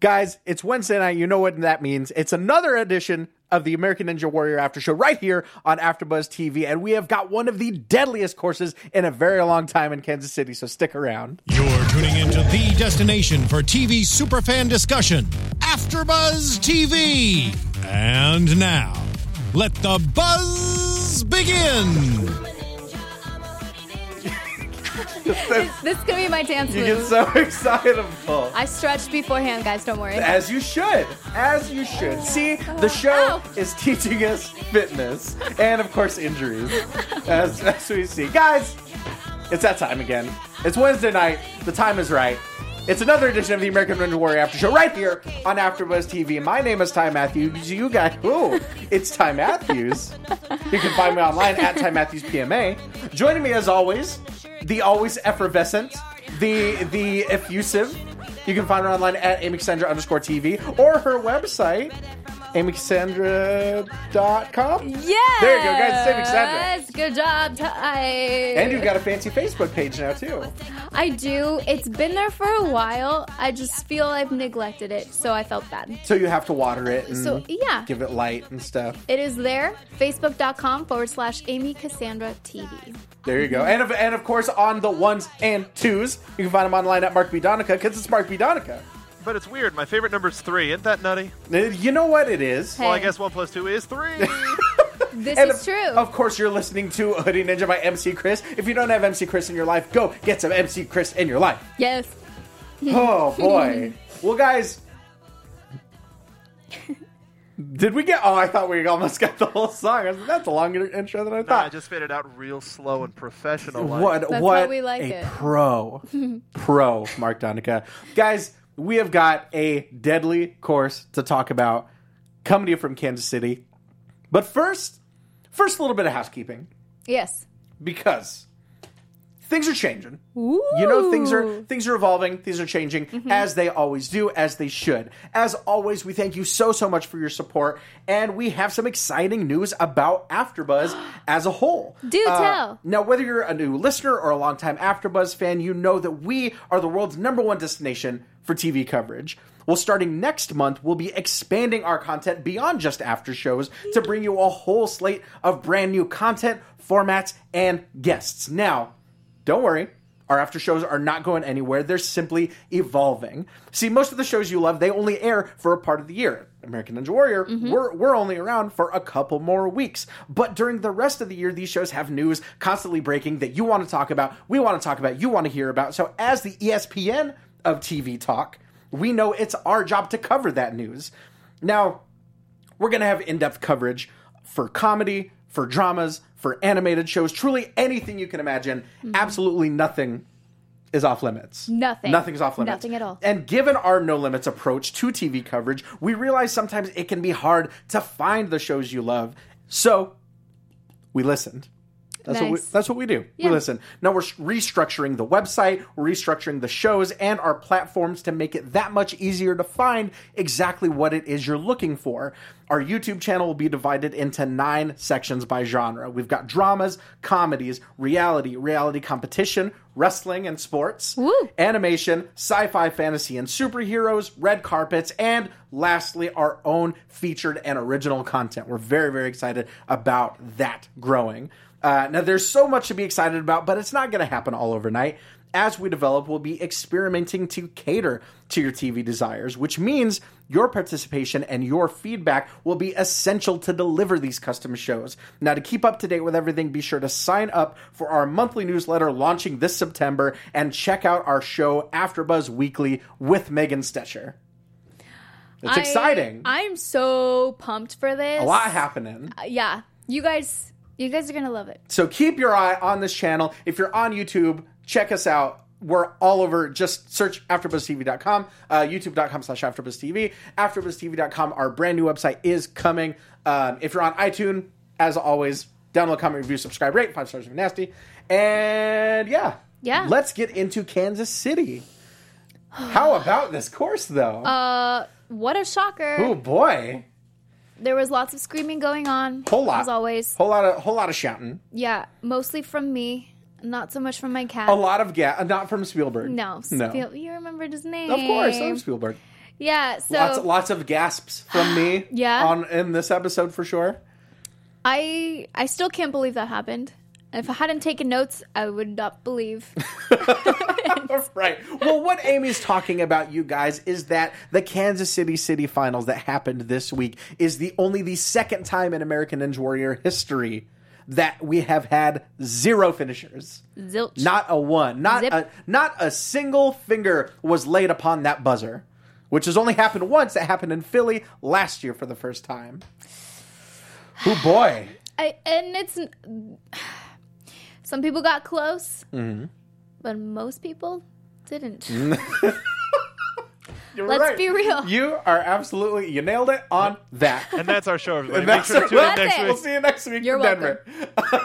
Guys, it's Wednesday night. You know what that means. It's another edition of the American Ninja Warrior After Show right here on AfterBuzz TV, and we have got one of the deadliest courses in a very long time in Kansas City. So stick around. You're tuning into the destination for TV superfan discussion, AfterBuzz TV. And now, let the buzz begin. This is gonna be my dance You get so excitable. I stretched beforehand, guys. Don't worry. As you should. As you should. See, the oh. show Ow. is teaching us fitness and, of course, injuries. As, as we see. Guys, it's that time again. It's Wednesday night. The time is right. It's another edition of the American Ninja Warrior After Show right here on AfterBuzz TV. My name is Ty Matthews. You guys, ooh, it's Ty Matthews. You can find me online at Ty Matthews PMA. Joining me as always, the always effervescent, the the effusive. You can find her online at amycassandra underscore TV or her website, amycassandra.com. Yeah. There you go, guys. Save Cassandra. Yes, good job, Ty. And you've got a fancy Facebook page now, too. I do. It's been there for a while. I just feel I've neglected it, so I felt bad. So you have to water it and So yeah, give it light and stuff. it is there. Facebook.com forward slash Amy Cassandra TV. There you go. And of, and of course, on the ones and twos, you can find them online at Mark B. Donica because it's Mark B. Donica. But it's weird. My favorite number is three. Isn't that nutty? You know what it is? Hey. Well, I guess one plus two is three. This And is of, true. Of course, you're listening to Hoodie Ninja by MC Chris. If you don't have MC Chris in your life, go get some MC Chris in your life. yes. Oh boy. well, guys. Did we get? Oh, I thought we almost got the whole song. I was like, That's a longer intro than I nah, I thought. just faded out real slow and professional. like. what? That's what? how we like a it. pro, pro Mark Donica, guys. We have got a deadly course to talk about coming to you from Kansas City. But first, first a little bit of housekeeping Yes. because things are changing. Ooh. You know, things are things are evolving, things are changing Mm-hmm. as they always do, as they should. As always, we thank you so so much for your support, and we have some exciting news about AfterBuzz as a whole. Uh, Do tell. Now, whether you're a new listener or a longtime AfterBuzz fan, you know that we are the world's number one destination for TV coverage. Well, starting next month, we'll be expanding our content beyond just after shows to bring you a whole slate of brand new content, formats, and guests. Now, don't worry. Our after shows are not going anywhere. They're simply evolving. See, most of the shows you love, they only air for a part of the year. American Ninja Warrior, mm-hmm. we're, we're only around for a couple more weeks. But during the rest of the year, these shows have news constantly breaking that you want to talk about, we want to talk about, you want to hear about. So, as the ESPN of TV talk, we know it's our job to cover that news. Now, we're going to have in depth coverage for comedy, for dramas, for animated shows, truly anything you can imagine. Mm-hmm. Absolutely nothing is off limits. Nothing. Nothing's off limits. Nothing at all. And given our no limits approach to TV coverage, we realize sometimes it can be hard to find the shows you love. So, we listened. That's what we, that's what we do. Yeah. We listen. Now we're restructuring the website, we're restructuring the shows and our platforms to make it that much easier to find exactly what it is you're looking for. Our YouTube channel will be divided into nine sections by genre. We've got dramas, comedies, reality, reality competition, wrestling and sports, Woo. animation, sci-fi, fantasy, and superheroes, red carpets, and lastly, our own featured and original content. We're very, very excited about that growing. Uh, now, there's so much to be excited about, but it's not going to happen all overnight. As we develop, we'll be experimenting to cater to your TV desires, which means your participation and your feedback will be essential to deliver these custom shows. Now, to keep up to date with everything, be sure to sign up for our monthly newsletter launching this September and check out our show AfterBuzz Weekly with Megan Stetcher. It's I- exciting. I'm so pumped for this. A lot happening. Yeah. You guys, you guys are gonna love it. So keep your eye on this channel. If you're on YouTube, check us out. We're all over. Just search AfterBuzzTV.com, uh, YouTube.com slash AfterBuzzTV, AfterBuzzTV.com. Our brand new website is coming. Um, if you're on iTunes, as always, download, comment, review, subscribe, rate. Five stars be nasty. And yeah. Yeah. Let's get into Kansas City. How about this course, though? Uh, what a shocker! oh, boy. There was lots of screaming going on. Whole lot. as always. Whole lot of, whole lot of shouting. Yeah, mostly from me, not so much from my cat. A lot of gas. Not from Spielberg. No, No. Spiel- you remembered his name. Of course, I'm Spielberg. Yeah, so lots lots of gasps from me. Yeah. on in this episode for sure. I I still can't believe that happened. If I hadn't taken notes, I would not believe. right. Well, what Amy's talking about, you guys, is that the Kansas City City Finals that happened this week is the only the second time in American Ninja Warrior history that we have had zero finishers. Zilch. Not a one. Not Zip. a not a single finger was laid upon that buzzer, which has only happened once. It happened in Philly last year for the first time. Oh boy. I, and it's some people got close, Mm-hmm. but most people didn't. You're Let's right. be real. You are absolutely you nailed it on that. And that's our show, everybody. And Make that's sure to tune in next it. We'll see you next week You're from Denver.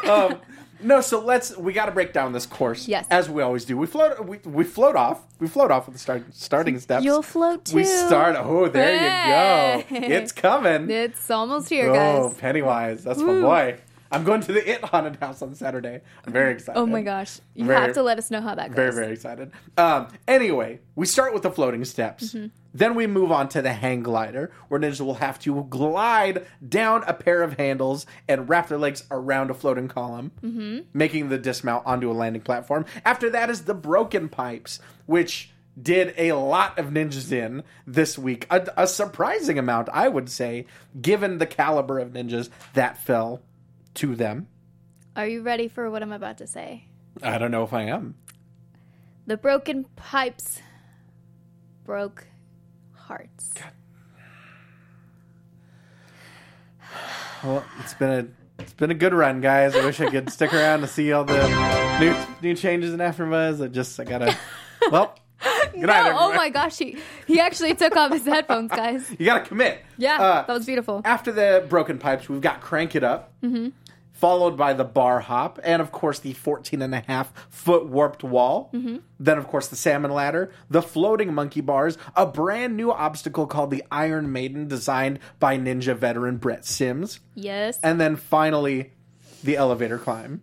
um, no, so let's we got to break down this course. Yes. as we always do. We float we, we float off. We float off with the start, starting steps. You'll float too. we start. Oh, there you go. It's coming. It's almost here, oh, guys. Pennywise, that's my boy. I'm going to the It haunted house on Saturday. I'm very excited. Oh my gosh. You Very- have to let us know how that goes. Very, very excited. Um, anyway, we start with the floating steps. Mm-hmm. Then we move on to the hang glider, where ninjas will have to glide down a pair of handles and wrap their legs around a floating column, Mm-hmm. making the dismount onto a landing platform. After that is the broken pipes, which did a lot of ninjas in this week. A, a surprising amount, I would say, given the caliber of ninjas that fell to them. Are you ready for what I'm about to say? I don't know if I am. The broken pipes broke hearts. Well, it's been a it's been a good run, guys. I wish I could stick around to see all the new new changes in AfterBuzz. I just I gotta. Well, good No, night, oh my gosh, he he actually took off his headphones, guys. You gotta commit. Yeah, Uh, that was beautiful. After the broken pipes, we've got crank it up, Mm-hmm. Followed by the bar hop, and of course the 14 and a half foot warped wall. Mm-hmm. Then, of course, the salmon ladder, the floating monkey bars, a brand new obstacle called the Iron Maiden, designed by Ninja veteran Brett Sims. Yes. And then finally, the elevator climb,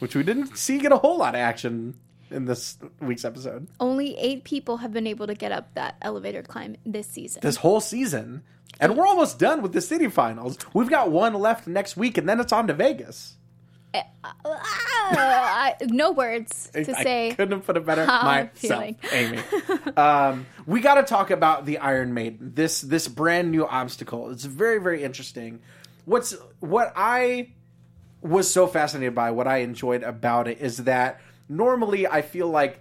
which we didn't see get a whole lot of action in this week's episode. Only eight people have been able to get up that elevator climb this season. This whole season. And we're almost done with the city finals. We've got one left next week, and then it's on to Vegas. Ah, I, no words to I say. couldn't have put it better myself, feeling. Amy. um, we got to talk about the Iron Maiden. This this brand new obstacle. It's very very interesting. What's what I was so fascinated by, what I enjoyed about it is that normally I feel like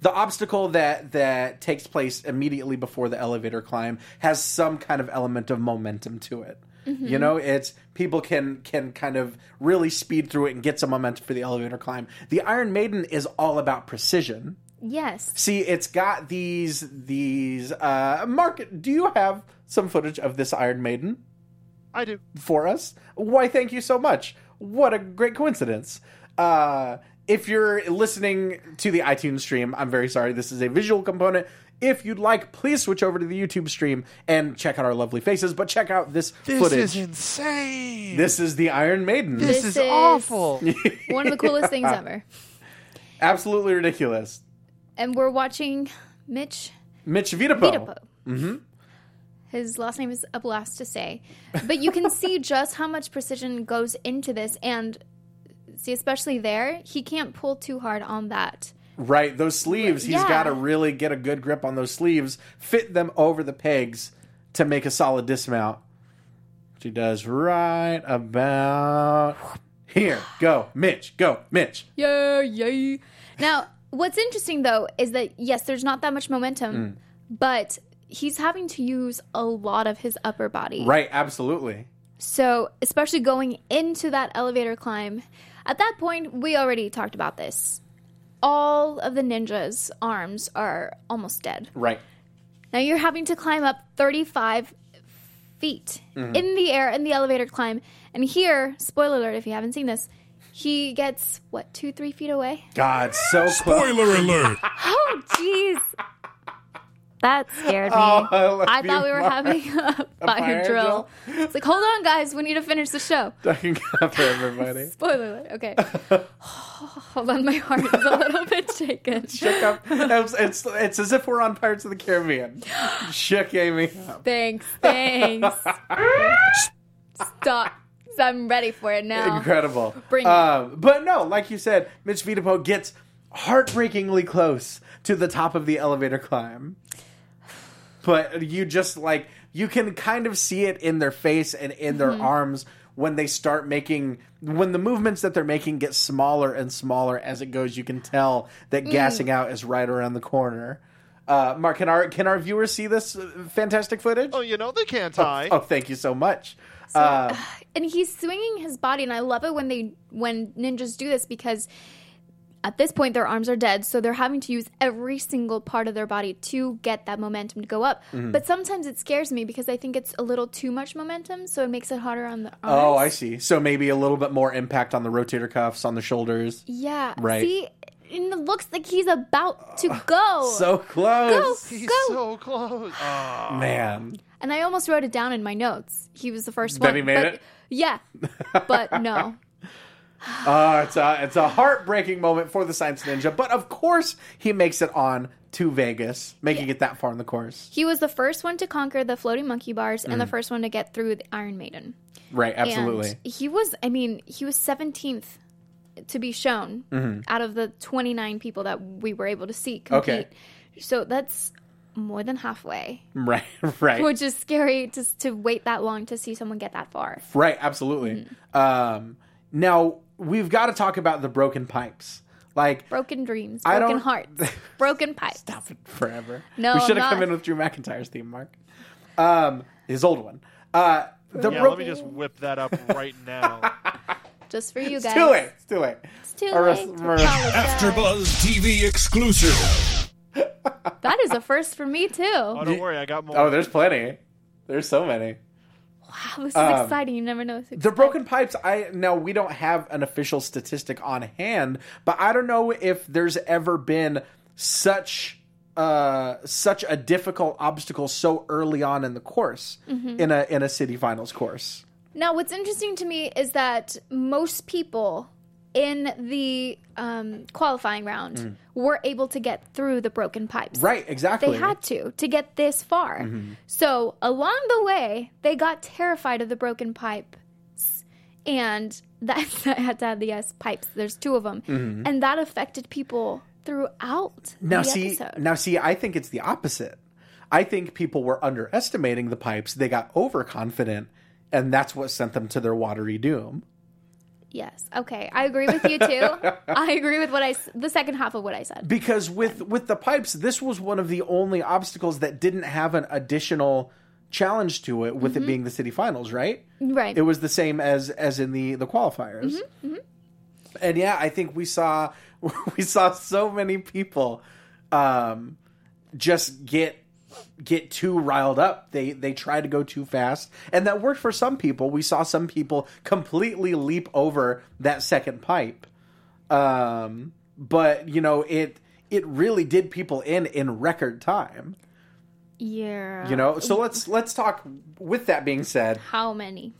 the obstacle that that takes place immediately before the elevator climb has some kind of element of momentum to it. You know, it's people can can kind of really speed through it and get some momentum for the elevator climb. The Iron Maiden is all about precision. Yes. See, it's got these these uh Mark, do you have some footage of this Iron Maiden I do. for us? Why thank you so much. What a great coincidence. Uh if you're listening to the iTunes stream, I'm very sorry. This is a visual component. If you'd like, please switch over to the YouTube stream and check out our lovely faces, but check out this, footage. This footage. is insane. this is the Iron Maiden. This, This is, is- awful. One of the coolest things ever. Absolutely ridiculous. And we're watching Mitch Mitch Vitapo. Vitapo. Mm-hmm. His last name is a blast to say. But you can see just how much precision goes into this. And see, especially there, he can't pull too hard on that. Right, those sleeves, he's Yeah. got to really get a good grip on those sleeves, fit them over the pegs to make a solid dismount. Which he does right about here. Go, Mitch. Go, Mitch. Yeah, yay. Now, what's interesting though is that yes, there's not that much momentum, mm. but he's having to use a lot of his upper body. Right, absolutely. So, especially going into that elevator climb, at that point, we already talked about this. All of the ninja's arms are almost dead. Right. Now you're having to climb up 35 feet Mm-hmm. in the air in the elevator climb. And here, spoiler alert if you haven't seen this, he gets, what, two, three feet away? God, so close. Spoiler alert! Oh, jeez. That scared me. Oh, I I you, thwe were having a fire, fire drill. It's like, hold on, guys, we need to finish the show. Ducking up for everybody. Spoiler alert. Okay. hold on, my heart is a little bit shaken. Shook up. It's, it's, it's as if we're on Pirates of the Caribbean. Shook Amy up. Thanks, thanks. Stop. I'm ready for it now. Incredible. Bring it. Um, but no, like you said, Mitch Vitapo gets heartbreakingly close to the top of the elevator climb. But you just like you can kind of see it in their face and in their Mm-hmm. arms when they start making when the movements that they're making get smaller and smaller as it goes. You can tell that Mm. gassing out is right around the corner. Uh, Mark, can our can our viewers see this uh, fantastic footage? Oh, you know they can't Ty. Oh, thank you so much. uh, and he's swinging his body and i love it when they when ninjas do this because at this point their arms are dead so they're having to use every single part of their body to get that momentum to go up Mm-hmm. but sometimes it scares me because i think it's a little too much momentum so it makes it harder on the arms Oh, I see. So maybe a little bit more impact on the rotator cuffs, on the shoulders. yeah Right. see and it looks like he's about to go So close. He's go. so close. Oh. Man. and i almost wrote it down in my notes he was the first That one he made but, it? yeah but no Uh, it's a it's a heartbreaking moment for the science ninja, but of course he makes it on to Vegas, making it that far in the course. he was the first one to conquer the floating monkey bars and the Mm. first one to get through the iron maiden Right, absolutely. And he was, I mean, he was 17th to be shown Mm-hmm. out of the 29 people that we were able to see compete. Okay. So that's more than halfway, Right, right, which is scary to, to wait that long to see someone get that far. right, absolutely. Mm-hmm. Um, now we've got to talk about the broken pipes. Like Broken dreams, I broken don't- hearts, broken pipes. Stop it forever. No, we should have come in with Drew McIntyre's theme, Mark. Um, his old one. Uh, the Yeah, bro- let me just whip that up right now. Just for you guys. It's too late. It's too late. It's too Or- late to or- apologize. AfterBuzz TV exclusive. That is a first for me too. Oh, don't worry, I got more. Oh, there's plenty. There's so many. Wow, this is Um, exciting. You never know. The broken pipes, I now we don't have an official statistic on hand, but I don't know if there's ever been such uh such a difficult obstacle so early on in the course Mm-hmm. in a in a city finals course. Now, what's interesting to me is that most people in the um, qualifying round were able to get through the broken pipes. Mm. Right, exactly. They had to to get this far. Mm-hmm. So along the way, they got terrified of the broken pipes, and that I had to add the S pipes. There's two of them, and that affected people throughout Mm-hmm. Now the see, episode. now see, I think it's the opposite. I think people were underestimating the pipes. They got overconfident, and that's what sent them to their watery doom. Yes, okay, I agree with you too. I agree with what I the second half of what I said. because with with the pipes this was one of the only obstacles that didn't have an additional challenge to it with it mm-hmm. being the city finals right? Right. it was the same as as in the the qualifiers. Mm-hmm. Mm-hmm. And yeah i think we saw we saw so many people um just get get too riled up they they try to go too fast and that worked for some people we saw some people completely leap over that second pipe um but you know it it really did people in in record time yeah. you know so let's let's talk with that being said How many?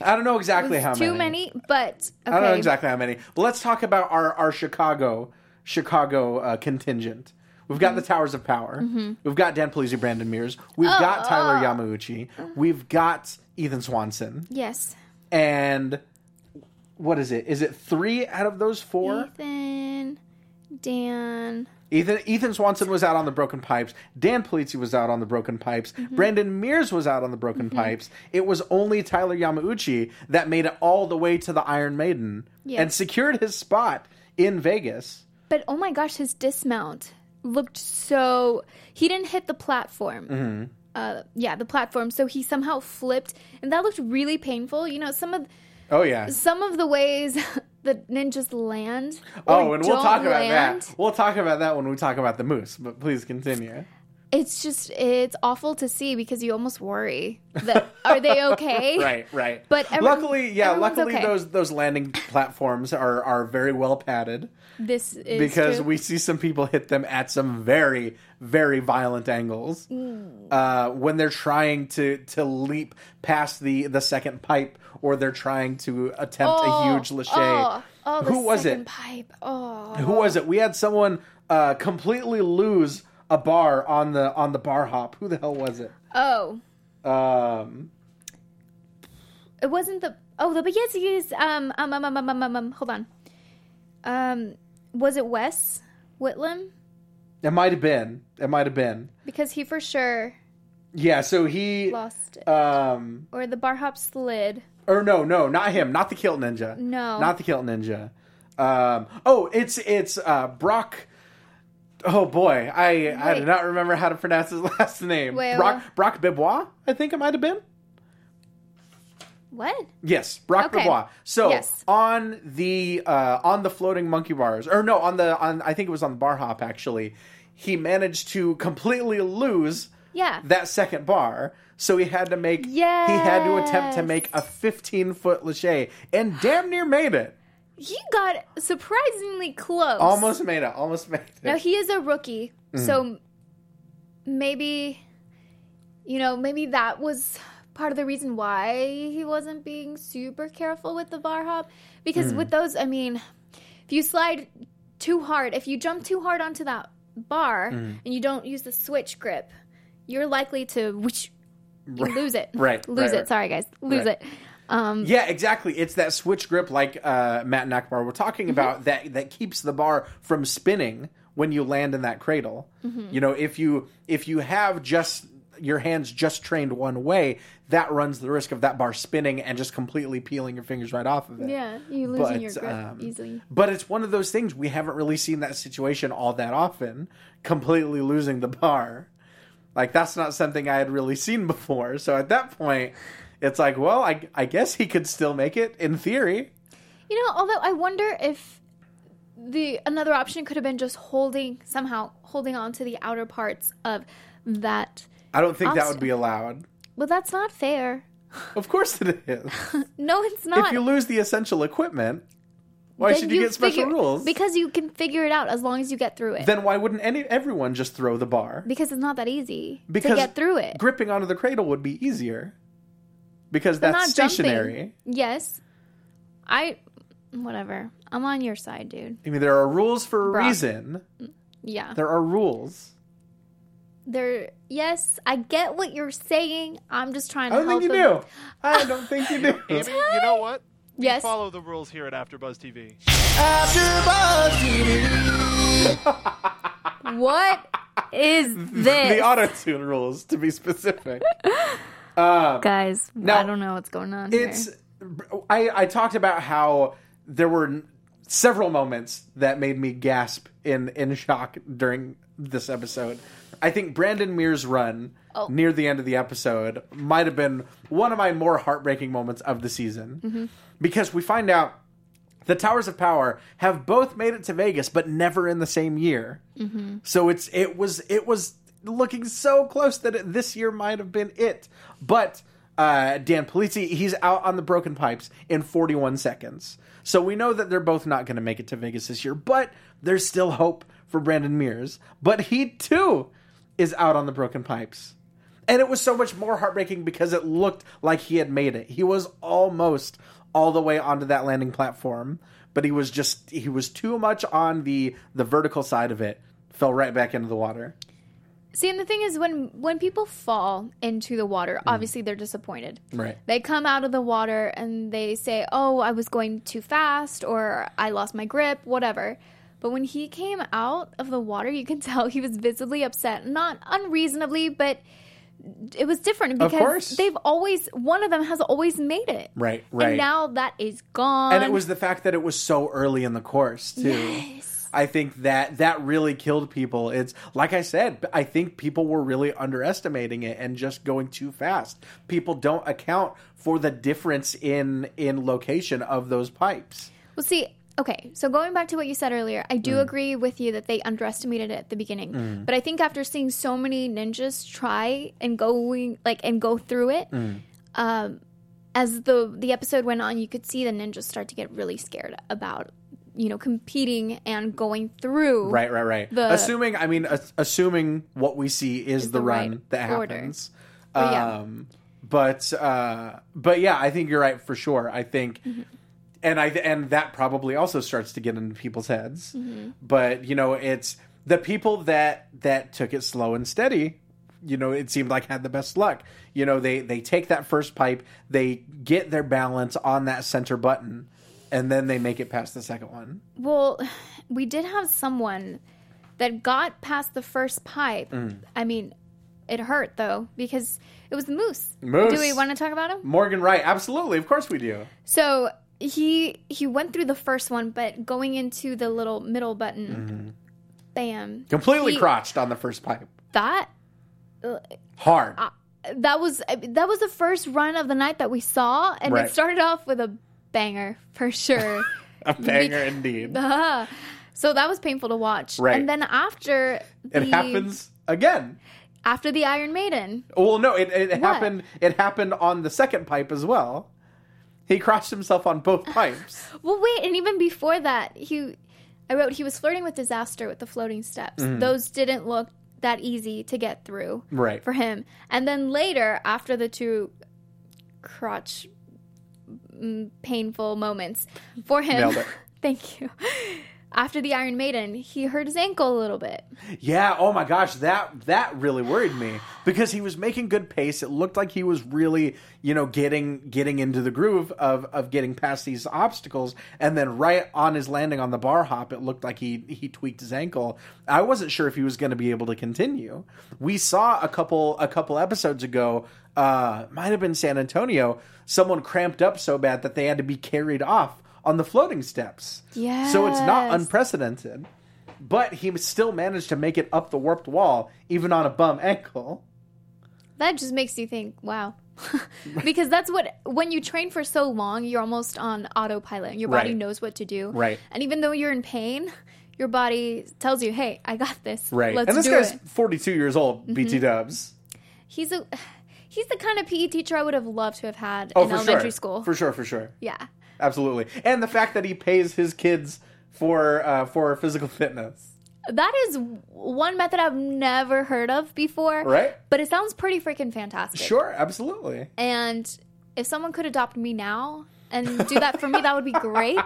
i don't know exactly how many. Too many, but okay. i don't know exactly how many but let's talk about our our chicago chicago uh, contingent We've got mm-hmm. the Towers of Power. Mm-hmm. We've got Dan Polizzi, Brandon Mears. We've oh, got Tyler oh, oh. Yamauchi. We've got Ethan Swanson. Yes. And what is it? Is it three out of those four? Ethan, Dan. Ethan Ethan Swanson was out on the broken pipes. Dan Polizzi was out on the broken pipes. Mm-hmm. Brandon Mears was out on the broken mm-hmm. pipes. It was only Tyler Yamauchi that made it all the way to the Iron Maiden Yes. and secured his spot in Vegas. But oh my gosh, his dismount looked so. He didn't hit the platform. Mm-hmm. Uh, yeah, the platform. So he somehow flipped, and that looked really painful. You know, some of Oh yeah. some of the ways the ninjas land. Oh, and we'll talk about land, that. We'll talk about that when we talk about the moose. But please continue. it's just it's awful to see because you almost worry that are they okay? right, right. But every- luckily, yeah, luckily okay. those those landing platforms are are very well padded This is because true. we see some people hit them at some very very violent angles Mm. uh, when they're trying to to leap past the the second pipe or they're trying to attempt a Oh, huge lache. Oh, oh, Who was second it? Pipe. Oh, Who was it? We had someone uh, completely lose a bar on the on the bar hop. Who the hell was it? oh, Um, it wasn't the oh the but yes yes um um um um um um, um, um hold on um was it Wes Whitlam it might have been. It might have been. because he for sure Yeah. So he. lost it Um, or the bar hop slid. or no, no, not him. Not the Kilt Ninja. No. Not the Kilt Ninja. Um, oh, it's it's uh, Brock. Oh boy, I I do not remember how to pronounce his last name. Wait, Brock what? Brock Bibois, I think it might have been. What? Yes, Brock Okay. Bibois. So Yes. on the uh, on the floating monkey bars, or no, on the on I think it was on the bar hop actually. He managed to completely lose Yeah. that second bar, so he had to make he had to attempt to make a 15 foot lache, and damn near made it. He got surprisingly close. Almost made it. Almost made it. Now he is a rookie, Mm. so maybe you know maybe that was part of the reason why he wasn't being super careful with the bar hop because Mm. with those I mean if you slide too hard if you jump too hard onto that bar Mm. and you don't use the switch grip you're likely to whoosh, you lose it Right, lose right, it right. sorry guys lose Right. it um Yeah, exactly. It's that switch grip, like uh, Matt and Akbar were talking Mm-hmm. about, that that keeps the bar from spinning when you land in that cradle. Mm-hmm. You know, if you if you have just your hands just trained one way, that runs the risk of that bar spinning and just completely peeling your fingers right off of it. yeah you losing But, your grip um, easily But it's one of those things we haven't really seen that situation all that often. Completely losing the bar, like that's not something I had really seen before. So at that point, it's like, well, I, I guess he could still make it in theory. You know, although I wonder if the another option could have been just holding somehow holding on to the outer parts of that. I don't think that would be allowed. Well, that's not fair. Of course it is. No, it's not. if you lose the essential equipment, why Then should you, get special figure- rules? Because you can figure it out as long as you get through it. then why wouldn't any everyone just throw the bar? because it's not that easy Because to get through it. Gripping onto the cradle would be easier. Because that's not jumping. stationary. Yes, I. Whatever. I'm on your side, dude. I mean, there are rules for a Brock. reason. Yeah. There are rules. There. Yes, I get what you're saying. I'm just trying to I don't help think you them. do. I don't think you do. Amy, you know what? We Yes. follow the rules here at AfterBuzz TV. Afterbuzz tv what is this? the auto tune rules, to be specific. Um, Guys, Now, I don't know what's going on It's. here. I, I talked about how there were several moments that made me gasp in, in shock during this episode. I think Brandon Mears' run Oh. near the end of the episode might have been one of my more heartbreaking moments of the season. Mm-hmm. Because we find out the Towers of Power have both made it to Vegas, but never in the same year. Mm-hmm. So it's it was it was looking so close that it, this year might have been it. But uh, Dan Polizzi, he's out on the broken pipes in 41 seconds. So we know that they're both not going to make it to Vegas this year. But there's still hope for Brandon Mears. But he too is out on the broken pipes. And it was so much more heartbreaking because it looked like he had made it. He was almost all the way onto that landing platform, but he was just he was too much on the the vertical side of it. Fell right back into the water. See, and the thing is, when when people fall into the water, mm. obviously they're disappointed. Right. They come out of the water and they say, "Oh, I was going too fast," or "I lost my grip," whatever. But when he came out of the water, you can tell he was visibly upset. Not unreasonably, but it was different because they've always one of them has always made it. Right, right. And now that is gone. And it was the fact that it was so early in the course too. Yes. I think that that really killed people. It's like I said, I think people were really underestimating it and just going too fast. People don't account for the difference in in location of those pipes. Well, see, okay, so going back to what you said earlier, I Mm. do agree with you that they underestimated it at the beginning. But I think after seeing so many ninjas try and going like and go through it, Mm. um, as the the episode went on, you could see the ninjas start to get really scared about you know competing and going through. Right, right, right. Assuming, I mean, as- assuming what we see is, the, the run right that order. happens. But yeah. Um, but uh, but yeah, I think you're right for sure. I think, Mm-hmm. And I and that probably also starts to get into people's heads. Mm-hmm. But you know, it's the people that that took it slow and steady. You know, it seemed like had the best luck. You know, they they take that first pipe, they get their balance on that center button, and then they make it past the second one. Well, we did have someone that got past the first pipe. Mm. I mean, it hurt though because it was the moose. Moose. Do we want to talk about him? Morgan Wright, absolutely, of course we do. So he he went through the first one, but going into the little middle button, mm-hmm. bam, Completely He- crotched on the first pipe. That uh, Hard. Uh, that was uh, that was the first run of the night that we saw, and Right. it started off with a banger for sure. a banger indeed. Ah. so that was painful to watch. Right. And then after the, It happens again. after the Iron Maiden, Well, no, it, it happened. It happened on the second pipe as well. He crotched himself on both pipes. Well, wait, and even before that, he, I wrote he was flirting with disaster with the floating steps. Mm-hmm. Those didn't look that easy to get through Right. for him. And then later, after the two crotch mm, painful moments for him, thank you. After the Iron Maiden, he hurt his ankle a little bit. Yeah. Oh my gosh, that that really worried me because he was making good pace. It looked like he was really, you know, getting getting into the groove of of getting past these obstacles. And then right on his landing on the bar hop, it looked like he he tweaked his ankle. I wasn't sure if he was going to be able to continue. We saw a couple a couple episodes ago. Uh, might have been San Antonio. Someone cramped up so bad that they had to be carried off on the floating steps. Yeah. So it's not unprecedented. But he still managed to make it up the warped wall, even on a bum ankle. That just makes you think, wow. because that's what when you train for so long, you're almost on autopilot. And your body Right. knows what to do. Right. And even though you're in pain, your body tells you, "Hey, I got this. Right. Let's and this guy's it." Mm-hmm. 42 years old, BT dubs. He's a he's the kind of PE teacher I would have loved to have had Oh, in elementary sure. school. For sure, for sure. yeah. Absolutely. And the fact that he pays his kids for uh, for physical fitness. That is one method I've never heard of before. Right? But it sounds pretty freaking fantastic. Sure, absolutely. And if someone could adopt me now and do that for me, that would be great.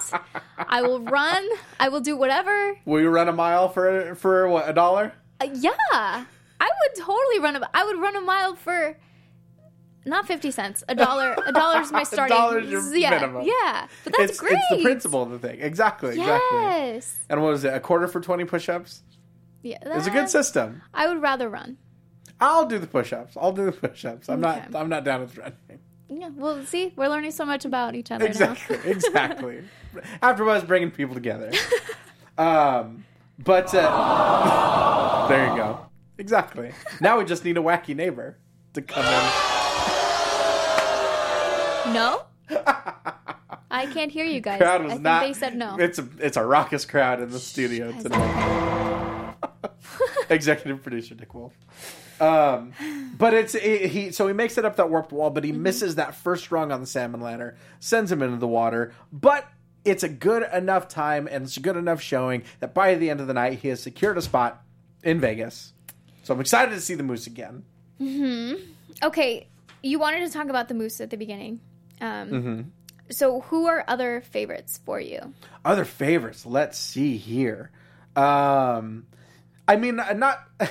I will run. I will do whatever. Will you run a mile for for what, a dollar? Uh, yeah, I would totally run a. I would run a mile for not fifty cents. A dollar. A dollar's my starting. dollar's your yeah, minimum. yeah. But that's it's great. it's the principle of the thing. Exactly, exactly. Yes. And what was it? A quarter for 20 push-ups? Yeah. It's a good system. I would rather run. I'll do the push-ups. I'll do the push-ups. I'm Okay. not I'm not down with running. Yeah. Well, see, we're learning so much about each other Exactly, now. exactly. AfterBuzz bringing people together. Um, but uh, there you go. Exactly. Now we just need a wacky neighbor to come in. No. I can't hear you guys. Crowd I think not. they said no. It's a it's a raucous crowd in the studio guys. today. Executive producer Nick Wolf. Um, but it's it, he. So he makes it up that warped wall, but he Mm-hmm. misses that first rung on the salmon ladder, sends him into the water. But it's a good enough time and it's a good enough showing that by the end of the night he has secured a spot in Vegas. So I'm excited to see the moose again. Okay, you wanted to talk about the moose at the beginning. Um, Mm-hmm. So, who are other favorites for you? Other favorites. Let's see here. Um, I mean, uh, not.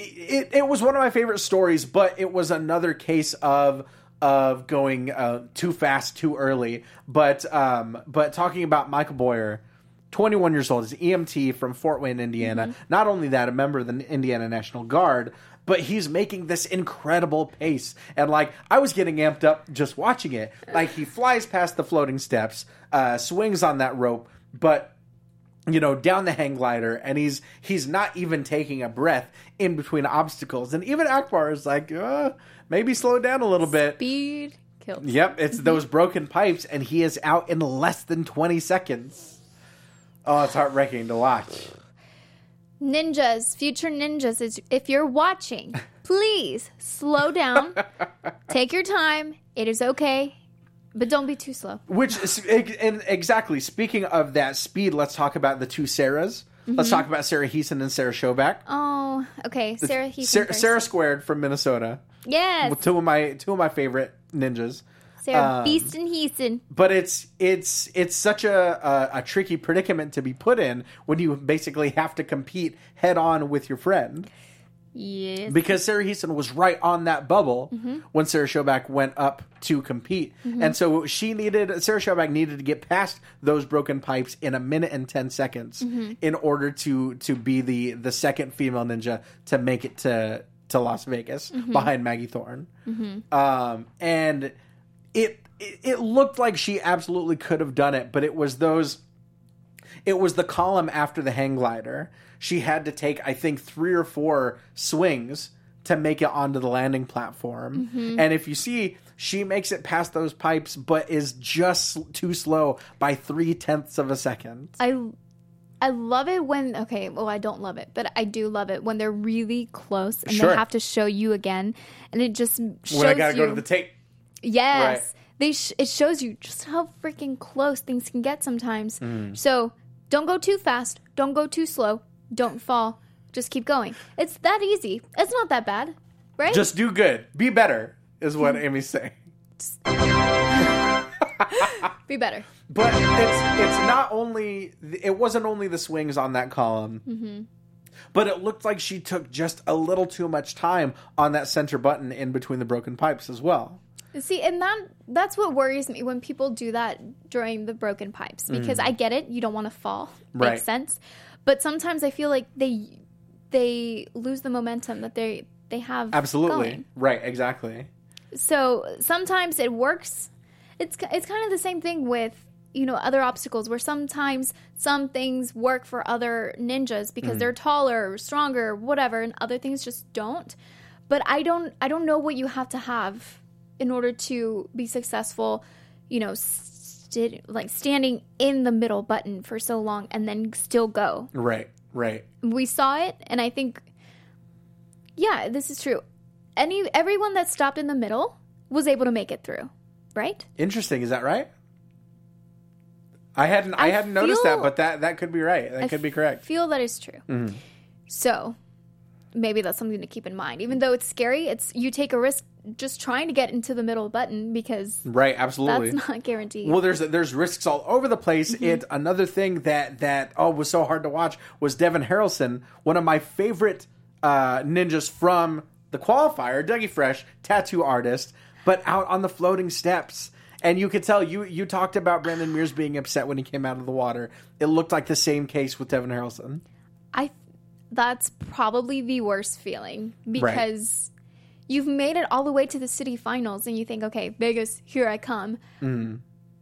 It, it was one of my favorite stories, but it was another case of of going uh, too fast, too early. But um, but talking about Michael Boyer, 21 years old, is EMT from Fort Wayne, Indiana. Not only that, a member of the Indiana National Guard, but he's making this incredible pace. And like, I was getting amped up just watching it. Like, he flies past the floating steps, uh, swings on that rope, but you know down the hang glider and he's he's not even taking a breath in between obstacles and even akbar is like uh, maybe slow down a little bit Speed kills. Yep, it's those broken pipes, and he is out in less than 20 seconds. Oh, it's heartbreaking to watch. Ninjas, future ninjas, if you're watching, please slow down. Take your time. It is okay, but don't be too slow. Which and exactly speaking of that speed, let's talk about the two Sarahs. Let's talk mm-hmm. about Sarah Heesen and Sarah Schoback. Oh, okay. Sarah Heath. Sarah, Sarah Squared from Minnesota. Yes. Two of my two of my favorite ninjas. Sarah um. But it's it's it's such a, a a tricky predicament to be put in when you basically have to compete head on with your friend. Yes. because Sarah Heesen was right on that bubble Mm-hmm. when Sarah Schoback went up to compete, and so she needed Sarah Schoback needed to get past those broken pipes in a minute and ten seconds Mm-hmm. in order to to be the the second female ninja to make it to to Las Vegas Mm-hmm. behind Maggie Thorne, um, and it, it it looked like she absolutely could have done it, but it was those it was the column after the hang glider. She had to take, I think, three or four swings to make it onto the landing platform. Mm-hmm. And if you see, she makes it past those pipes, but is just too slow by three tenths of a second. I I love it when okay, well I don't love it, but I do love it when they're really close and Sure. they have to show you again, and it just shows When I gotta you. go to the tape. Yes, Right. they sh- it shows you just how freaking close things can get sometimes. Mm. So don't go too fast, don't go too slow, don't fall, just keep going. It's that easy. It's not that bad, right? Just do good. Be better, is what Hmm. Amy's saying. be better. But it's it's not only it wasn't only the swings on that column, Mm-hmm. But it looked like she took just a little too much time on that center button in between the broken pipes as well. See, and that that's what worries me when people do that during the broken pipes because I get it, you don't want to fall. Mm. Right. Makes sense. But sometimes I feel like they they lose the momentum that they they have Absolutely going. right, exactly. So sometimes it works. It's it's kind of the same thing with you know other obstacles where sometimes some things work for other ninjas because Mm. they're taller, or stronger, whatever, and other things just don't. But I don't I don't know what you have to have in order to be successful. You know, st- like standing in the middle button for so long and then still go Right, right. we saw it and i think yeah this is true any everyone that stopped in the middle was able to make it through right Interesting, is that right? I hadn't I, I hadn't noticed that, but that that could be right. That could be correct. I feel that is true Mm-hmm. so maybe that's something to keep in mind even though it's scary it's you take a risk just trying to get into the middle button because Right, absolutely. that's not guaranteed Well, there's there's risks all over the place. It another thing that that oh was so hard to watch was Devin Harrelson, one of my favorite uh, ninjas from the qualifier, Dougie Fresh, tattoo artist, but out on the floating steps. And you could tell you you talked about Brandon Mears being upset when he came out of the water. It looked like the same case with Devin Harrelson. i that's probably the worst feeling because you've made it all the way to the city finals and you think okay vegas here i come Mm-hmm.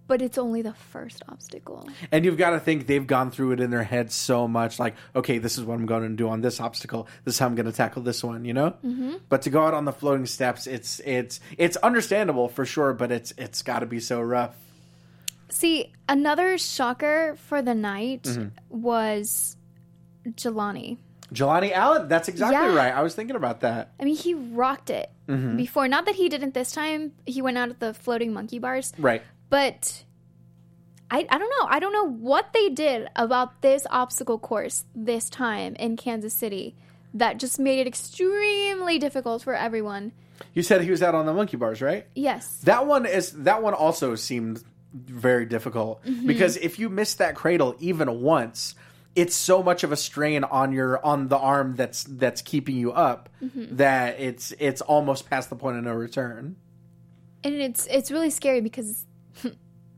But it's only the first obstacle And you've got to think they've gone through it in their heads so much, like, okay, this is what I'm going to do on this obstacle. This is how I'm going to tackle this one, you know. Mm-hmm. But to go out on the floating steps, it's it's it's understandable for sure, but it's it's got to be so rough. See, another shocker for the night Mm-hmm. was Jelani. Jelani Allen, that's exactly Yeah. right. I was thinking about that. I mean, he rocked it Mm-hmm. before. Not that he didn't this time. He went out at the floating monkey bars, Right. But I, I don't know. I don't know what they did about this obstacle course this time in Kansas City that just made it extremely difficult for everyone. You said he was out on the monkey bars, right? Yes. That one is that one also seemed very difficult Mm-hmm. because if you miss that cradle even once, it's so much of a strain on your on the arm that's that's keeping you up Mm-hmm. that it's it's almost past the point of no return. and it's it's really scary because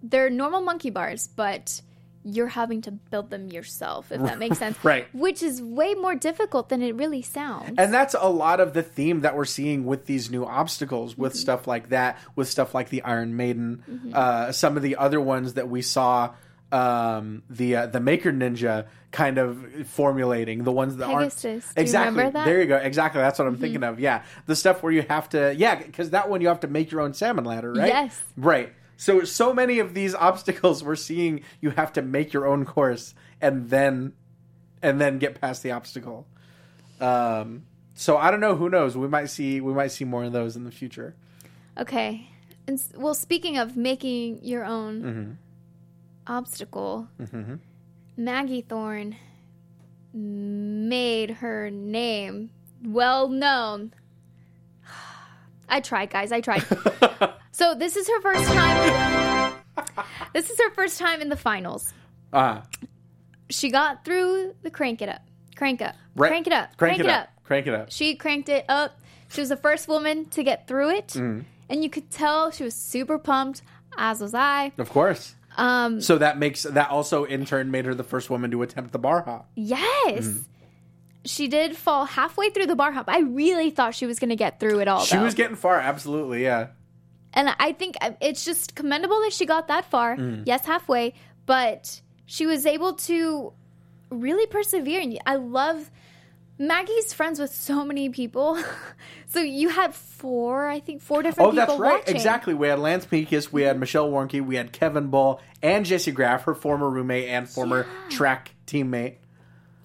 they're normal monkey bars, but you're having to build them yourself, if that makes sense. Right. Which is way more difficult than it really sounds. And that's a lot of the theme that we're seeing with these new obstacles, with Mm-hmm. stuff like that, with stuff like the Iron Maiden, uh, some of the other ones that we saw, um, the uh, the Maker Ninja kind of formulating the ones that Pegasus. Aren't you exactly. remember that? Mm-hmm. There you go. Exactly. That's what I'm thinking of. Yeah, the stuff where you have to. Yeah, because that one you have to make your own salmon ladder, right? Yes. Right. So so many of these obstacles we're seeing you have to make your own course and then and then get past the obstacle. Um so I don't know, who knows? We might see we might see more of those in the future. Okay. And s- well, speaking of making your own Mm-hmm. obstacle, Maggie Thorne made her name well known. I tried, guys. I tried. so this is her first time. this is her first time in the finals. Ah, She got through the crank it up, crank up, right. crank it up, Crank, it up. Crank it up. She cranked it up. She was the first woman to get through it, Mm. and you could tell she was super pumped. As was I. Of course. Um, So that makes that also in turn made her the first woman to attempt the bar hop. yes, Mm-hmm. She did fall halfway through the bar hop. I really thought she was going to get through it all. She though. was getting far, absolutely, yeah. and I think uh, it's just commendable that she got that far. Mm. Yes, halfway, but she was able to really persevere. And I love Maggie's friends with so many people. so you had four, I think, four different Oh, people that's right. watching. Exactly. We had Lance Pekus, we had Michelle Warnky, we had Kevin Bull, and Jessie Graff, her former roommate and former track teammate.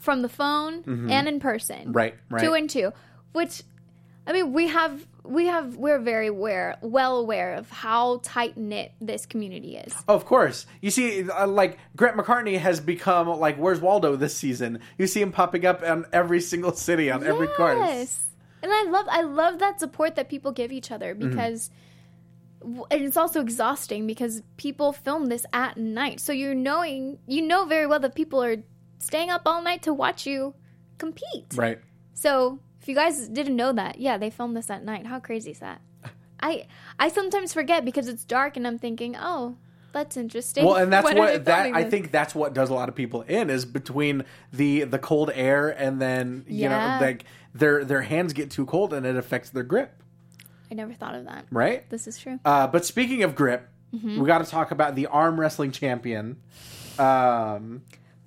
From the phone and in person. Mm-hmm. Right, right. Two and two. Which I mean we have we have we're very aware well aware of how tight knit this community is. Of course. You see, uh, like, Grant McCartney has become, like, Where's Waldo this season? You see him popping up in every single city on every course. Yes. And I love I love that support that people give each other Mm-hmm. because and it's also exhausting because people film this at night. So you're knowing you know very well that people are staying up all night to watch you compete. Right. So if you guys didn't know that, yeah, they filmed this at night. How crazy is that? I I sometimes forget because it's dark and I'm thinking, oh, that's interesting. Well, and that's When what that filming I this? think that's what does a lot of people in is between the the cold air and then you Yeah. know like their their hands get too cold and it affects their grip, I never thought of that. right? This is true. Uh, but speaking of grip, Mm-hmm. we got to talk about the arm wrestling champion, um,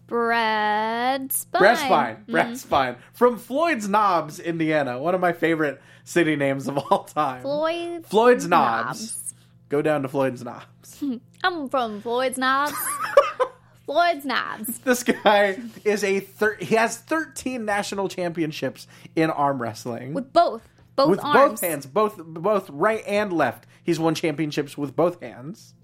Brad Spine. Brett Spine. Mm-hmm. Brett Spine from Floyd's Knobs, Indiana. One of my favorite city names of all time. Floyd Floyd's Knobs. Go down to Floyd's Knobs. I'm from Floyd's Knobs. Floyd's Knobs. this guy is a thir- he has 13 national championships in arm wrestling. With both. Both with arms. both hands, both both right and left. He's won championships with both hands.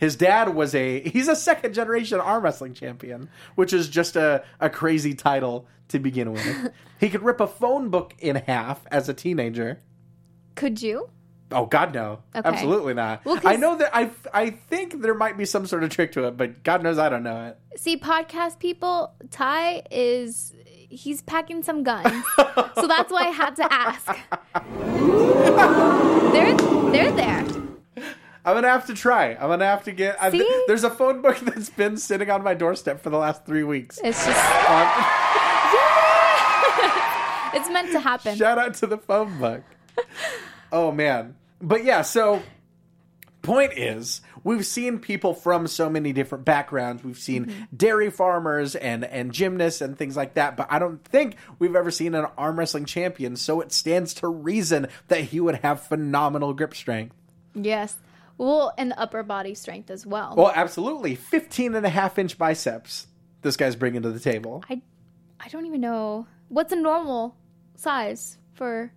His dad was a he's a second generation arm wrestling champion, which is just a, a crazy title to begin with. he could rip a phone book in half as a teenager. Could you? Oh God, no, Okay. absolutely not. Well, I know that I I think there might be some sort of trick to it, but God knows I don't know it. See, podcast people, Ty is he's packing some guns. so that's why I had to ask. they're they're there. I'm gonna have to try. I'm gonna have to get. There's a phone book that's been sitting on my doorstep for the last three weeks. It's just Um, it's meant to happen. Shout out to the phone book. Oh man. But yeah, so point is, we've seen people from so many different backgrounds. We've seen Mm-hmm. dairy farmers and and gymnasts and things like that, but I don't think we've ever seen an arm wrestling champion, so it stands to reason that he would have phenomenal grip strength. Yes. Well, and the upper body strength as well. Well, absolutely. 15 and a half inch biceps this guy's bringing to the table. I I don't even know what's a normal size for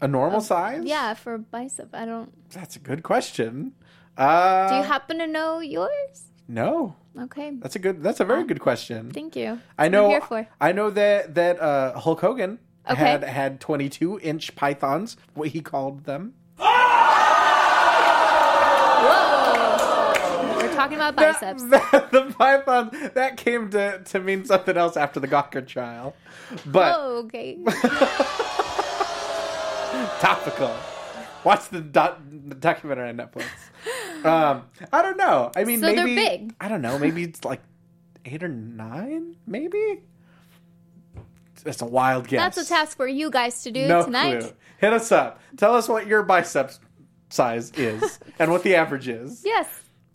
A normal size? yeah for bicep. I don't. That's a good question. Uh, Do you happen to know yours? no. Okay. That's a good. That's a very good question. Thank you. I know. I'm here for. I know that that uh, Hulk Hogan Okay. had had 22 inch pythons, what he called them. Talking about biceps. That- the python that came to to mean something else after the Gawker trial, but Oh, okay. topical. Watch the, doc- the documentary on Netflix. Um, I don't know. I mean, So they're maybe big. I don't know. Maybe it's like eight or nine. Maybe that's a wild guess. That's a task for you guys to do No tonight. clue. Hit us up. Tell us what your biceps size is and what the average is. Yes.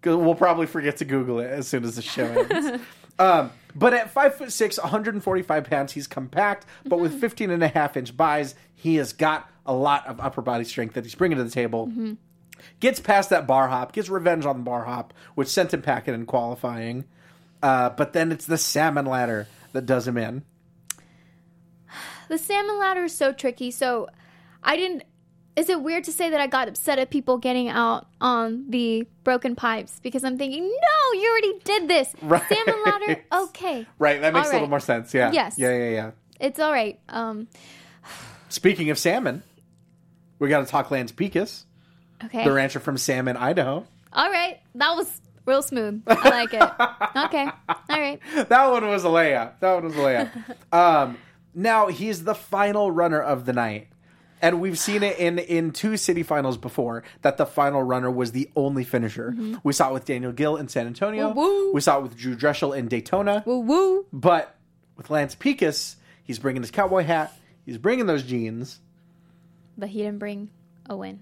We'll probably forget to Google it as soon as the show ends. um, but at five foot six, 145 pounds, he's compact. But with 15 and a half inch buys, he has got a lot of upper body strength that he's bringing to the table. Gets past that bar hop, gets revenge on the bar hop, which sent him packing in qualifying. Uh, but then it's the salmon ladder that does him in. The salmon ladder is so tricky. So I didn't. Is it weird to say that I got upset at people getting out on the broken pipes because I'm thinking, no, you already did this. Right. Salmon ladder, okay. Right, that makes All a little more sense. Yeah. Yes. Yeah, yeah, yeah. It's all right. Um, Speaking of salmon, we got to talk Lance Pekus, okay. the rancher from Salmon, Idaho. All right. That was real smooth. I like it. okay. All right. that one was a layup. That one was a layup. um, now he's the final runner of the night, and we've seen it in in two city finals before that the final runner was the only finisher. We saw it with Daniel Gill in San Antonio. Mm-hmm. Woo woo. We saw it with Drew Drechsel in Daytona. Woo woo. But with Lance Pekus, he's bringing his cowboy hat. He's bringing those jeans. But he didn't bring a win.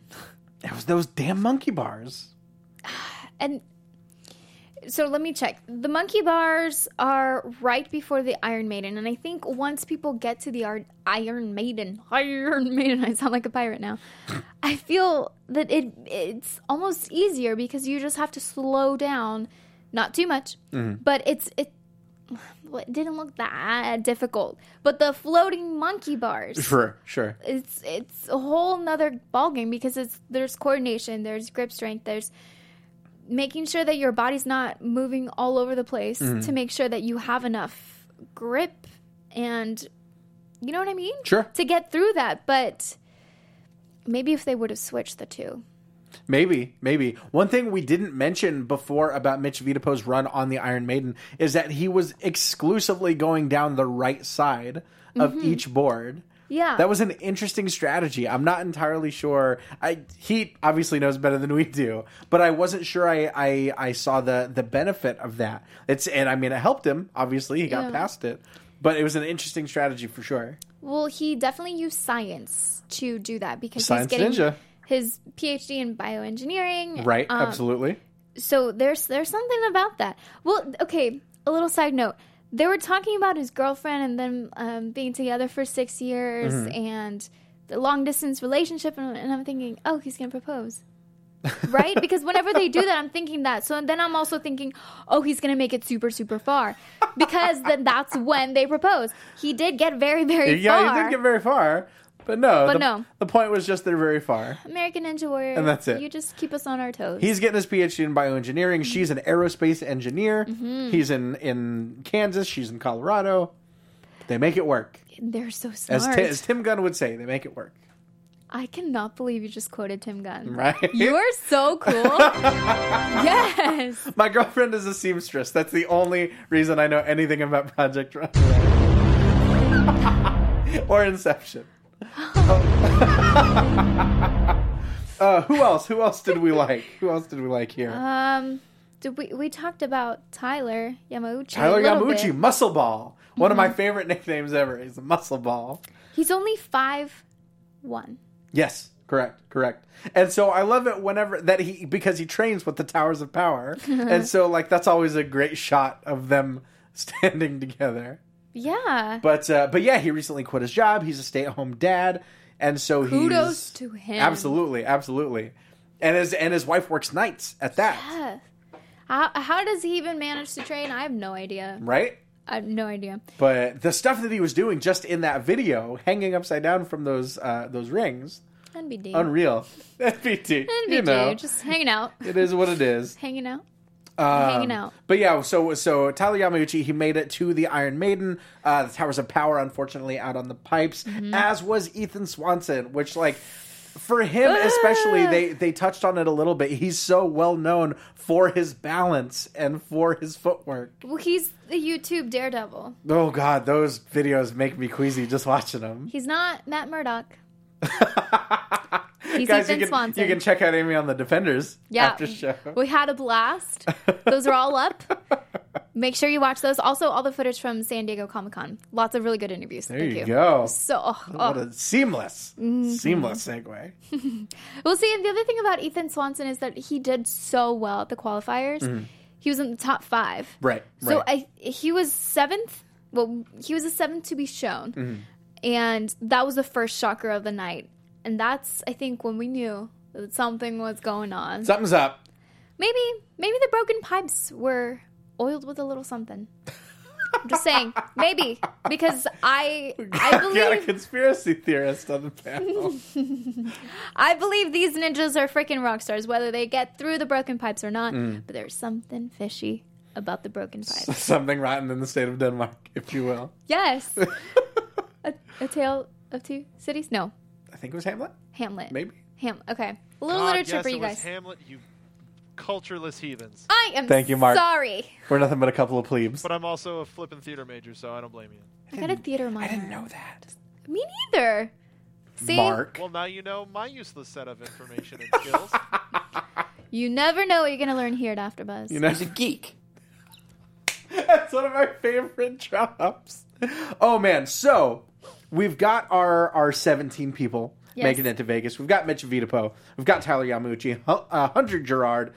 It was those damn monkey bars. And so let me check. The monkey bars are right before the Iron Maiden, and I think once people get to the Ar- Iron Maiden, Iron Maiden, I sound like a pirate now. I feel that it it's almost easier because you just have to slow down, not too much, mm-hmm. but it's it. well, It didn't look that difficult, but the floating monkey bars Sure, sure. it's it's a whole nother ballgame because it's there's coordination, there's grip strength, there's making sure that your body's not moving all over the place Mm-hmm. to make sure that you have enough grip and you know what I mean? Sure. To get through that, but maybe if they would have switched the two. Maybe, maybe. One thing we didn't mention before about Mitch Vitapo's run on the Iron Maiden is that he was exclusively going down the right side of each board. Yeah. That was an interesting strategy. I'm not entirely sure. I he obviously knows better than we do, but I wasn't sure I I, I saw the the benefit of that. It's and I mean it helped him. Obviously, he got Yeah. past it, but it was an interesting strategy for sure. Well, he definitely used science to do that because Science he's getting ninja. his PhD in bioengineering. Right? Um, Absolutely. so there's there's something about that. Well, okay, a little side note. They were talking about his girlfriend and them um, being together for six years Mm-hmm. and the long distance relationship, and, and I'm thinking, oh, he's gonna propose, right? because whenever they do that, I'm thinking that. So then I'm also thinking, oh, he's gonna make it super super far, because then that's when they propose. He did get very very Yeah, far. Yeah, he did get very far, but no. But the, no. The point was just they're very far. American Ninja Warrior, And that's it. You just keep us on our toes. He's getting his PhD in bioengineering. She's an aerospace engineer. Mm-hmm. He's in in Kansas. She's in Colorado. They make it work, They're so as, smart. As Tim Gunn would say. They make it work, I cannot believe you just quoted Tim Gunn. right? You are so cool. yes. My girlfriend is a seamstress. That's the only reason I know anything about Project Runway or Inception. Uh, who else? Who else did we like? Who else did we like here? Um, did we we talked about Tyler Yamauchi? Tyler Yamauchi, bit. Mm-hmm. Muscle Ball. One of my favorite nicknames ever. He's a Muscle Ball. He's only five one. Yes, correct, correct. And so I love it whenever that he because he trains with the Towers of Power, and so like that's always a great shot of them standing together. Yeah. But uh, but yeah, he recently quit his job. He's a stay at home dad, and so Kudos to him. absolutely, absolutely. And his and his wife works nights at that, Yeah. How, how does he even manage to train? I have no idea. right? I have no idea. But the stuff that he was doing just in that video, hanging upside down from those uh, those rings, NBD. unreal. FPT, NBD. you know, Just hanging out. it is what it is. Hanging out. Um, hanging out. But yeah, so so Tyler Yamauchi he made it to the Iron Maiden, uh, the Towers of Power, unfortunately out on the pipes, Mm-hmm. as was Ethan Swanson, which like for him especially they they touched on it a little bit. He's so well known for his balance and for his footwork. Well, he's the YouTube daredevil. Oh god, those videos make me queasy just watching them. He's not Matt Murdock. He's Guys, you Ethan can, Swanson. you can check out Amy on the Defenders Yeah. after show. We had a blast. Those are all up. Make sure you watch those. Also, all the footage from San Diego Comic Con. Lots of really good interviews. There Thank you you. go. So, oh, What oh. a seamless, Mm-hmm. seamless segue. well, see, and the other thing about Ethan Swanson is that he did so well at the qualifiers. He was in the top five. Mm-hmm. Right, So right. I, he was seventh. Well, he was a seventh to be shown, and that was the first shocker of the night. And that's, I think, when we knew that something was going on. Something's up. Maybe, maybe the broken pipes were oiled with a little something. I'm just saying, maybe because I I believe Got a conspiracy theorist on the panel. I believe these ninjas are freaking rock stars, whether they get through the broken pipes or not. Mm. But there's something fishy about the broken pipes. Something rotten in the state of Denmark, if you will. Yes, a, a tale of two cities. No, think it was Hamlet. Hamlet. Maybe. Ham. Okay, a little God, literature yes, for you it was guys. Hamlet, you cultureless heathens. I am. Thank you, Mark. Sorry, We're nothing but a couple of plebes. But I'm also a flippin' theater major, so I don't blame you. I got a theater minor. I didn't know that. Me neither. See, Mark. Well, now you know my useless set of information and skills. you never know what you're gonna learn here at AfterBuzz. You know, He's a geek. That's one of my favorite drops. Oh man, so we've got our our 17 people Yes. making it to Vegas. We've got Mitch Vitapo, we've got Tyler Yamauchi, uh, Hunter Guerard,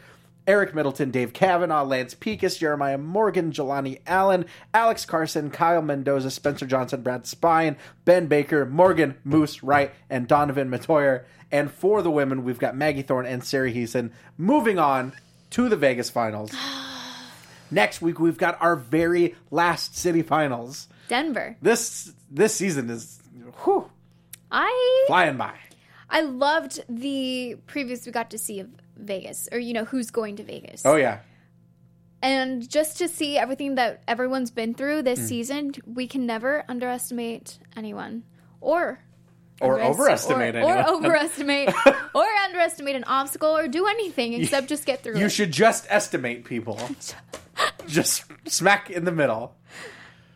Eric Middleton, Dave Cavanagh, Lance Pekus, Jeremiah Morgan, Jelani Allen, Alex Carson, Kyle Mendoza, Spencer Johnson, Brad Spine, Ben Baker, Morgan Moose Wright, and Donovan Metoyer. And for the women, we've got Maggie Thorne and Sarah Heesen. Moving on to the Vegas finals. Next week we've got our very last city finals. Denver. This this season is whew, I flying by. I loved the previews we got to see of Vegas, or you know who's going to Vegas. Oh yeah. And just to see everything that everyone's been through this hmm. season, we can never underestimate anyone, or Or underest- overestimate or, anyone. or overestimate, or underestimate an obstacle, or do anything except just get through You it. should just estimate people. just smack in the middle.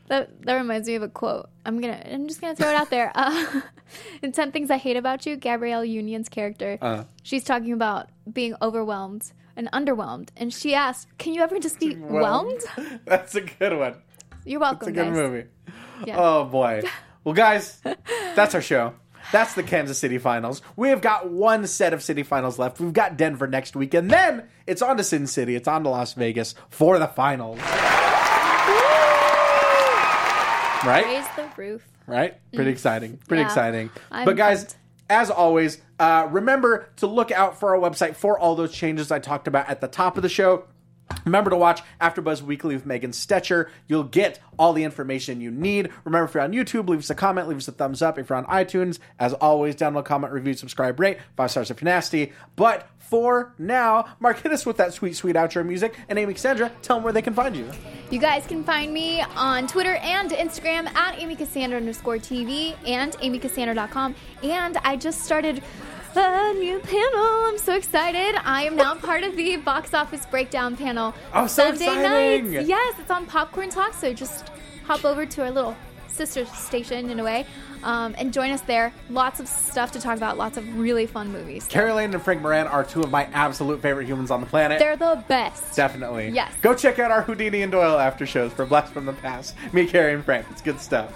That that reminds me of a quote. I'm gonna I'm just gonna throw it out there. Uh, in Ten Things I Hate About You, Gabrielle Union's character, Uh. she's talking about being overwhelmed and underwhelmed, and she asked, "Can you ever just be whelmed?" That's a good one. You're welcome. It's a good guys. movie. Yeah. Oh boy. Well, guys, that's our show. That's the Kansas City finals. We have got one set of city finals left. We've got Denver next week, and then it's on to Sin City. It's on to Las Vegas for the finals. Right? Raise the roof. right? Pretty exciting. Pretty Yeah. exciting. I'm but guys, pumped. as always, uh, remember to look out for our website for all those changes I talked about at the top of the show. Remember to watch AfterBuzz Weekly with Megan Stetcher. You'll get all the information you need. Remember, if you're on YouTube, leave us a comment, leave us a thumbs up. If you're on iTunes, as always, download, comment, review, subscribe, rate. Five stars if you're nasty. But for now, Mark, hit us with that sweet, sweet outro music. And Amy Cassandra, tell them where they can find you. You guys can find me on Twitter and Instagram at Amy Cassandra underscore TV and AmyCassandra.com. And I just started a new panel. I'm so excited. I am now part of the box office breakdown panel. Oh, so Sunday exciting. nights. Yes, it's on Popcorn Talk. So just hop over to our little sister station in a way um, and join us there. Lots of stuff to talk about. Lots of really fun movies. Carrie Lane and Frank Moran are two of my absolute favorite humans on the planet. They're the best. Definitely. Yes. Go check out our Houdini and Doyle after shows for Blast from the Past. Me, Carrie, and Frank. It's good stuff.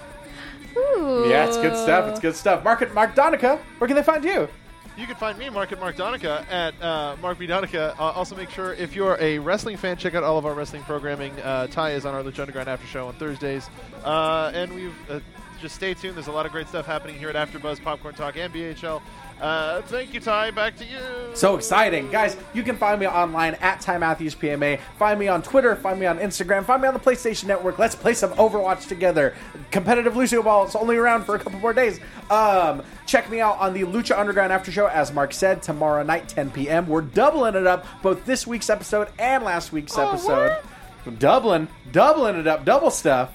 Ooh. Yeah, it's good stuff. It's good stuff. Mark, Mark Donica, where can they find you? You can find me, Mark at Mark Donica, at uh, Mark B. Donica. Uh, also, make sure if you're a wrestling fan, check out all of our wrestling programming. Uh, Ty is on our Lucha Underground After Show on Thursdays. Uh, and we've uh, just stay tuned. There's a lot of great stuff happening here at AfterBuzz, Popcorn Talk, and BHL. Uh, thank you, Ty. Back to you. So exciting. Guys, you can find me online at Ty Matthews PMA. Find me on Twitter. Find me on Instagram. Find me on the PlayStation Network. Let's play some Overwatch together. Competitive Lucio Ball. It's only around for a couple more days. Um, check me out on the Lucha Underground After Show, as Mark said, tomorrow night, 10 p.m. We're doubling it up, both this week's episode and last week's Oh, episode. Doubling, doubling it up, double stuff.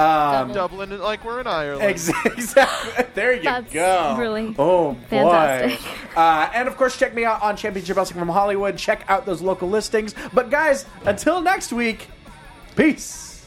Um, Double. Dublin like we're in Ireland. Ex- Exactly. There you That's go. really oh boy. fantastic. Uh, and of course, check me out on Championship Wrestling from Hollywood. Check out those local listings. But guys, until next week, peace.